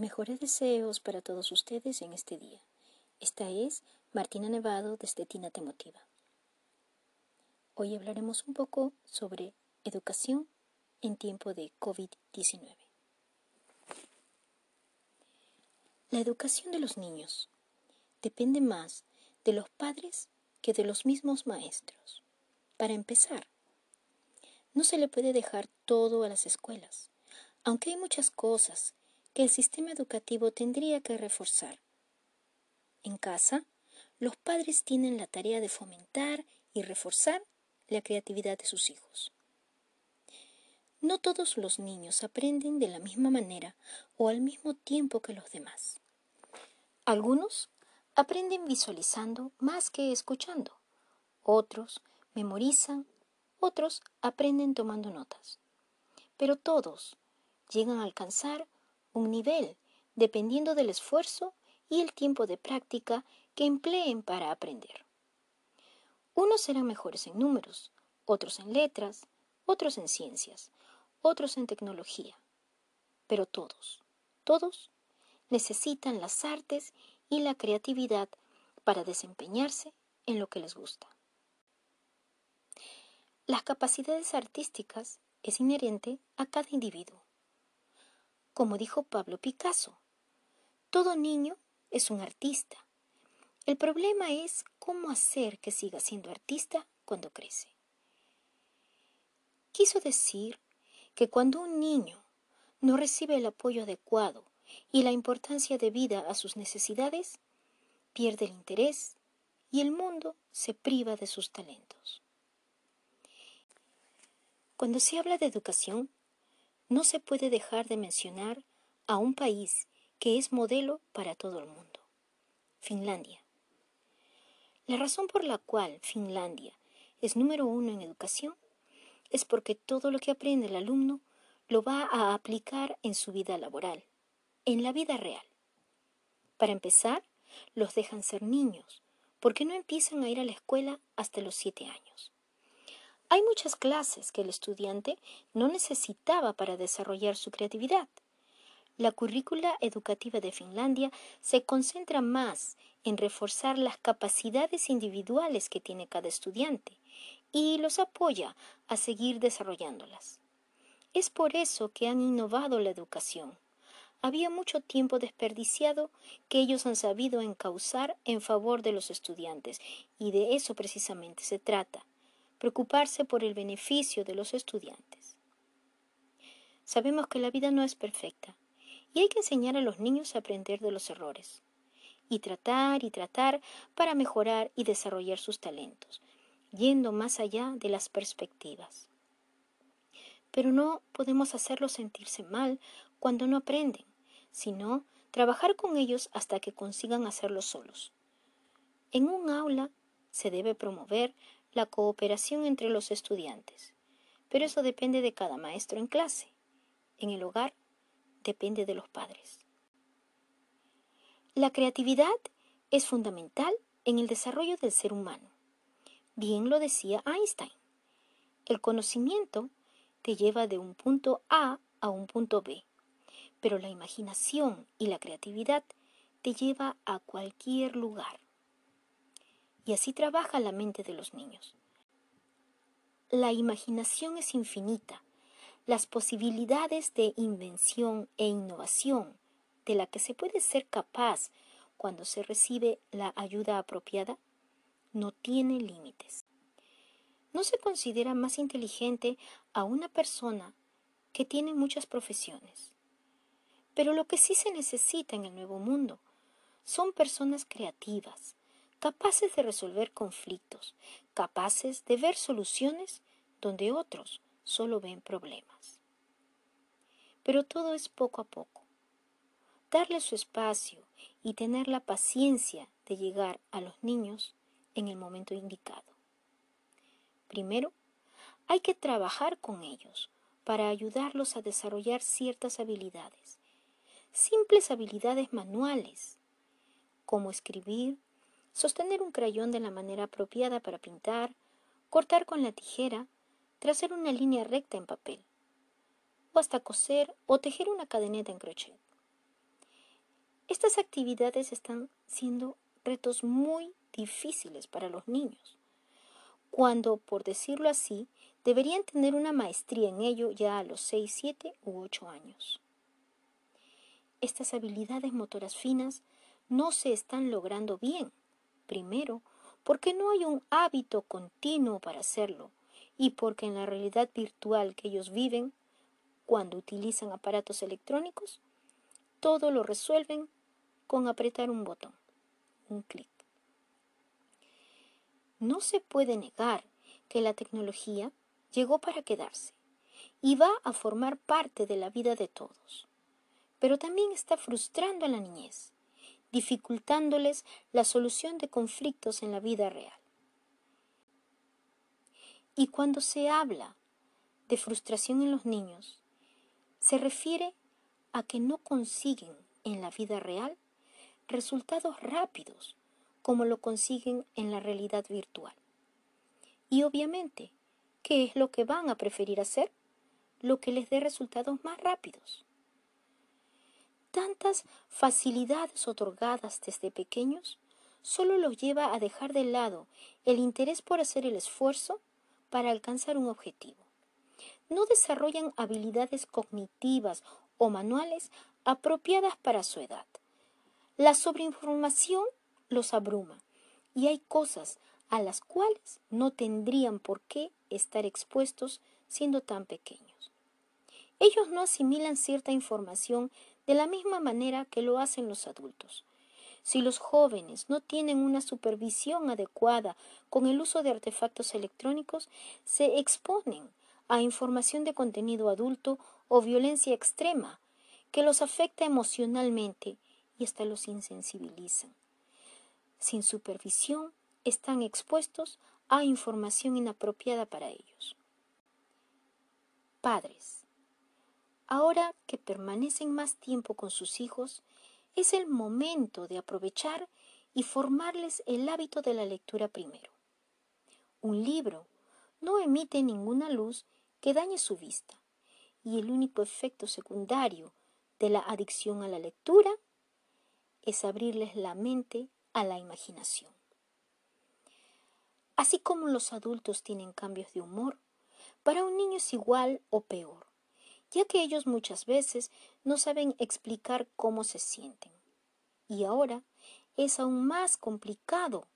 mejores deseos para todos ustedes en este día. Esta es Martina Nevado desde Tina Te Motiva. Hoy hablaremos un poco sobre educación en tiempo de COVID-19. La educación de los niños depende más de los padres que de los mismos maestros. Para empezar, no se le puede dejar todo a las escuelas, aunque hay muchas cosas el sistema educativo tendría que reforzar. En casa, los padres tienen la tarea de fomentar y reforzar la creatividad de sus hijos. No todos los niños aprenden de la misma manera o al mismo tiempo que los demás. Algunos aprenden visualizando más que escuchando. Otros memorizan, otros aprenden tomando notas. Pero todos llegan a alcanzar un nivel dependiendo del esfuerzo y el tiempo de práctica que empleen para aprender. Unos serán mejores en números, otros en letras, otros en ciencias, otros en tecnología. Pero todos, todos necesitan las artes y la creatividad para desempeñarse en lo que les gusta. Las capacidades artísticas es inherente a cada individuo. Como dijo Pablo Picasso, todo niño es un artista. El problema es cómo hacer que siga siendo artista cuando crece. Quiso decir que cuando un niño no recibe el apoyo adecuado y la importancia debida a sus necesidades, pierde el interés y el mundo se priva de sus talentos. Cuando se habla de educación, no se puede dejar de mencionar a un país que es modelo para todo el mundo, Finlandia. La razón por la cual Finlandia es número uno en educación es porque todo lo que aprende el alumno lo va a aplicar en su vida laboral, en la vida real. Para empezar, los dejan ser niños, porque no empiezan a ir a la escuela hasta los siete años. Hay muchas clases que el estudiante no necesitaba para desarrollar su creatividad. La currícula educativa de Finlandia se concentra más en reforzar las capacidades individuales que tiene cada estudiante y los apoya a seguir desarrollándolas. Es por eso que han innovado la educación. Había mucho tiempo desperdiciado que ellos han sabido encauzar en favor de los estudiantes y de eso precisamente se trata, preocuparse por el beneficio de los estudiantes. Sabemos que la vida no es perfecta y hay que enseñar a los niños a aprender de los errores y tratar y tratar para mejorar y desarrollar sus talentos, yendo más allá de las perspectivas. Pero no podemos hacerlos sentirse mal cuando no aprenden, sino trabajar con ellos hasta que consigan hacerlo solos. En un aula se debe promover la cooperación entre los estudiantes, pero eso depende de cada maestro en clase. En el hogar depende de los padres. La creatividad es fundamental en el desarrollo del ser humano. Bien lo decía Einstein. El conocimiento te lleva de un punto A a un punto B, pero la imaginación y la creatividad te lleva a cualquier lugar. Y así trabaja la mente de los niños. La imaginación es infinita. Las posibilidades de invención e innovación de la que se puede ser capaz cuando se recibe la ayuda apropiada no tiene límites. No se considera más inteligente a una persona que tiene muchas profesiones. Pero lo que sí se necesita en el nuevo mundo son personas creativas, capaces de resolver conflictos, capaces de ver soluciones donde otros solo ven problemas. Pero todo es poco a poco. Darle su espacio y tener la paciencia de llegar a los niños en el momento indicado. Primero, hay que trabajar con ellos para ayudarlos a desarrollar ciertas habilidades, simples habilidades manuales, como escribir, sostener un crayón de la manera apropiada para pintar, cortar con la tijera, trazar una línea recta en papel, o hasta coser o tejer una cadeneta en crochet. Estas actividades están siendo retos muy difíciles para los niños, cuando, por decirlo así, deberían tener una maestría en ello ya a los 6, 7 u 8 años. Estas habilidades motoras finas no se están logrando bien, primero, porque no hay un hábito continuo para hacerlo y porque en la realidad virtual que ellos viven, cuando utilizan aparatos electrónicos, todo lo resuelven con apretar un botón, un clic. No se puede negar que la tecnología llegó para quedarse y va a formar parte de la vida de todos, pero también está frustrando a la niñez, dificultándoles la solución de conflictos en la vida real. Y cuando se habla de frustración en los niños, se refiere a que no consiguen en la vida real resultados rápidos como lo consiguen en la realidad virtual. Y obviamente, ¿qué es lo que van a preferir hacer? Lo que les dé resultados más rápidos. Tantas facilidades otorgadas desde pequeños solo los lleva a dejar de lado el interés por hacer el esfuerzo para alcanzar un objetivo. No desarrollan habilidades cognitivas o manuales apropiadas para su edad. La sobreinformación los abruma y hay cosas a las cuales no tendrían por qué estar expuestos siendo tan pequeños. Ellos no asimilan cierta información de la misma manera que lo hacen los adultos. Si los jóvenes no tienen una supervisión adecuada con el uso de artefactos electrónicos, se exponen a información de contenido adulto o violencia extrema que los afecta emocionalmente y hasta los insensibilizan. Sin supervisión, están expuestos a información inapropiada para ellos. Padres. Ahora que permanecen más tiempo con sus hijos, es el momento de aprovechar y formarles el hábito de la lectura primero. Un libro no emite ninguna luz que dañe su vista y el único efecto secundario de la adicción a la lectura es abrirles la mente a la imaginación. Así como los adultos tienen cambios de humor, para un niño es igual o peor, ya que ellos muchas veces no saben explicar cómo se sienten. Y ahora es aún más complicado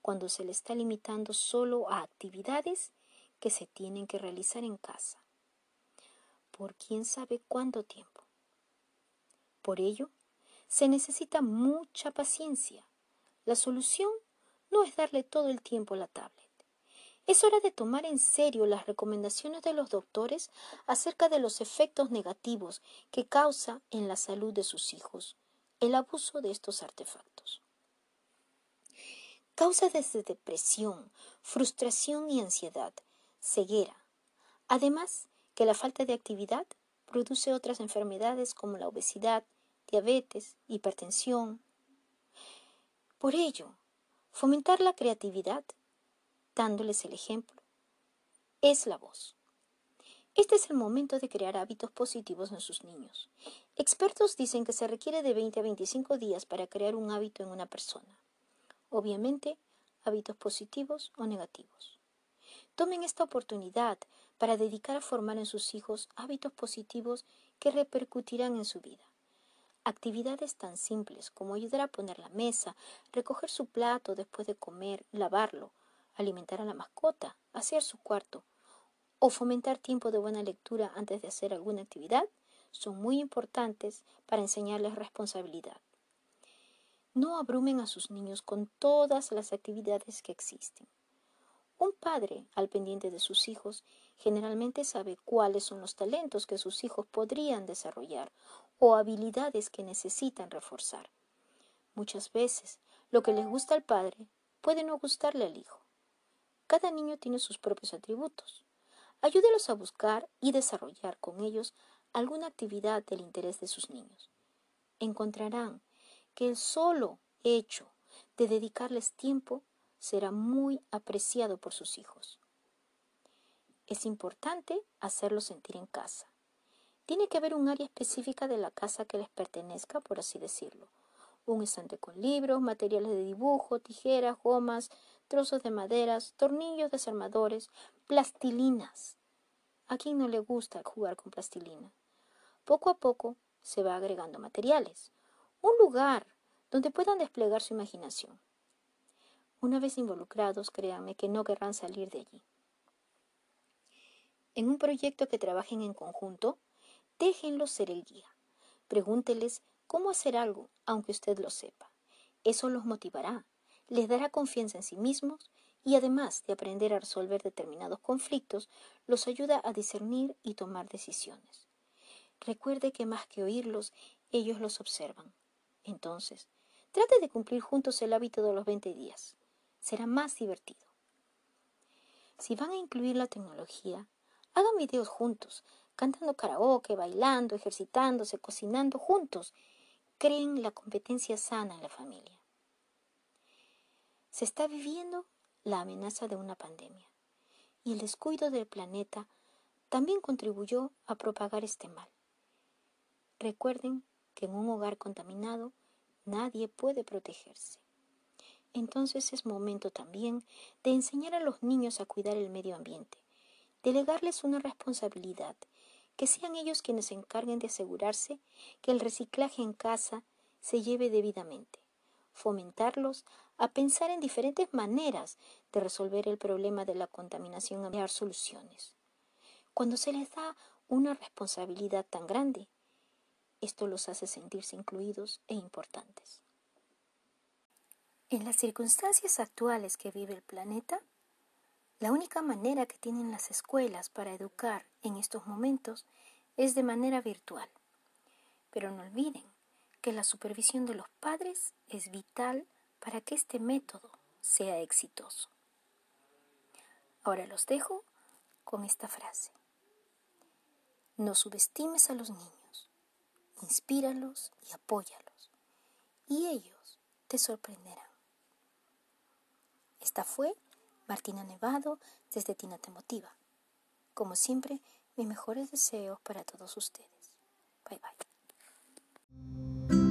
cuando se le está limitando solo a actividades que se tienen que realizar en casa. Por quién sabe cuánto tiempo. Por ello, se necesita mucha paciencia. La solución no es darle todo el tiempo a la tablet. Es hora de tomar en serio las recomendaciones de los doctores acerca de los efectos negativos que causa en la salud de sus hijos el abuso de estos artefactos. Causa desde depresión, frustración y ansiedad, ceguera. Además que la falta de actividad produce otras enfermedades como la obesidad, diabetes, hipertensión. Por ello, fomentar la creatividad, dándoles el ejemplo, es la voz. Este es el momento de crear hábitos positivos en sus niños. Expertos dicen que se requiere de 20 a 25 días para crear un hábito en una persona. Obviamente, hábitos positivos o negativos. Tomen esta oportunidad para dedicar a formar en sus hijos hábitos positivos que repercutirán en su vida. Actividades tan simples como ayudar a poner la mesa, recoger su plato después de comer, lavarlo, alimentar a la mascota, hacer su cuarto o fomentar tiempo de buena lectura antes de hacer alguna actividad son muy importantes para enseñarles responsabilidad. No abrumen a sus niños con todas las actividades que existen. Un padre al pendiente de sus hijos generalmente sabe cuáles son los talentos que sus hijos podrían desarrollar o habilidades que necesitan reforzar. Muchas veces lo que les gusta al padre puede no gustarle al hijo. Cada niño tiene sus propios atributos. Ayúdelos a buscar y desarrollar con ellos alguna actividad del interés de sus niños. Encontrarán que el solo hecho de dedicarles tiempo será muy apreciado por sus hijos. Es importante hacerlos sentir en casa. Tiene que haber un área específica de la casa que les pertenezca, por así decirlo. un estante con libros, materiales de dibujo, tijeras, gomas, trozos de maderas, tornillos desarmadores, plastilinas. ¿A quién no le gusta jugar con plastilina? Poco a poco se va agregando materiales. Un lugar donde puedan desplegar su imaginación. Una vez involucrados, créanme que no querrán salir de allí. En un proyecto que trabajen en conjunto, déjenlos ser el guía. Pregúnteles cómo hacer algo, aunque usted lo sepa. Eso los motivará, les dará confianza en sí mismos y además de aprender a resolver determinados conflictos, los ayuda a discernir y tomar decisiones. Recuerde que más que oírlos, ellos los observan. Entonces, trate de cumplir juntos el hábito de los 20 días. Será más divertido. Si van a incluir la tecnología, hagan videos juntos, cantando karaoke, bailando, ejercitándose, cocinando juntos. Creen la competencia sana en la familia. Se está viviendo la amenaza de una pandemia y el descuido del planeta también contribuyó a propagar este mal. Recuerden que en un hogar contaminado nadie puede protegerse. Entonces es momento también de enseñar a los niños a cuidar el medio ambiente, delegarles una responsabilidad, que sean ellos quienes se encarguen de asegurarse que el reciclaje en casa se lleve debidamente, fomentarlos a pensar en diferentes maneras de resolver el problema de la contaminación y dar soluciones. Cuando se les da una responsabilidad tan grande, esto los hace sentirse incluidos e importantes. En las circunstancias actuales que vive el planeta, la única manera que tienen las escuelas para educar en estos momentos es de manera virtual. Pero no olviden que la supervisión de los padres es vital para que este método sea exitoso. Ahora los dejo con esta frase. No subestimes a los niños, inspíralos y apóyalos, y ellos te sorprenderán. Esta fue Martina Nevado desde Tina Te Motiva. Como siempre, mis mejores deseos para todos ustedes. Bye bye. thank you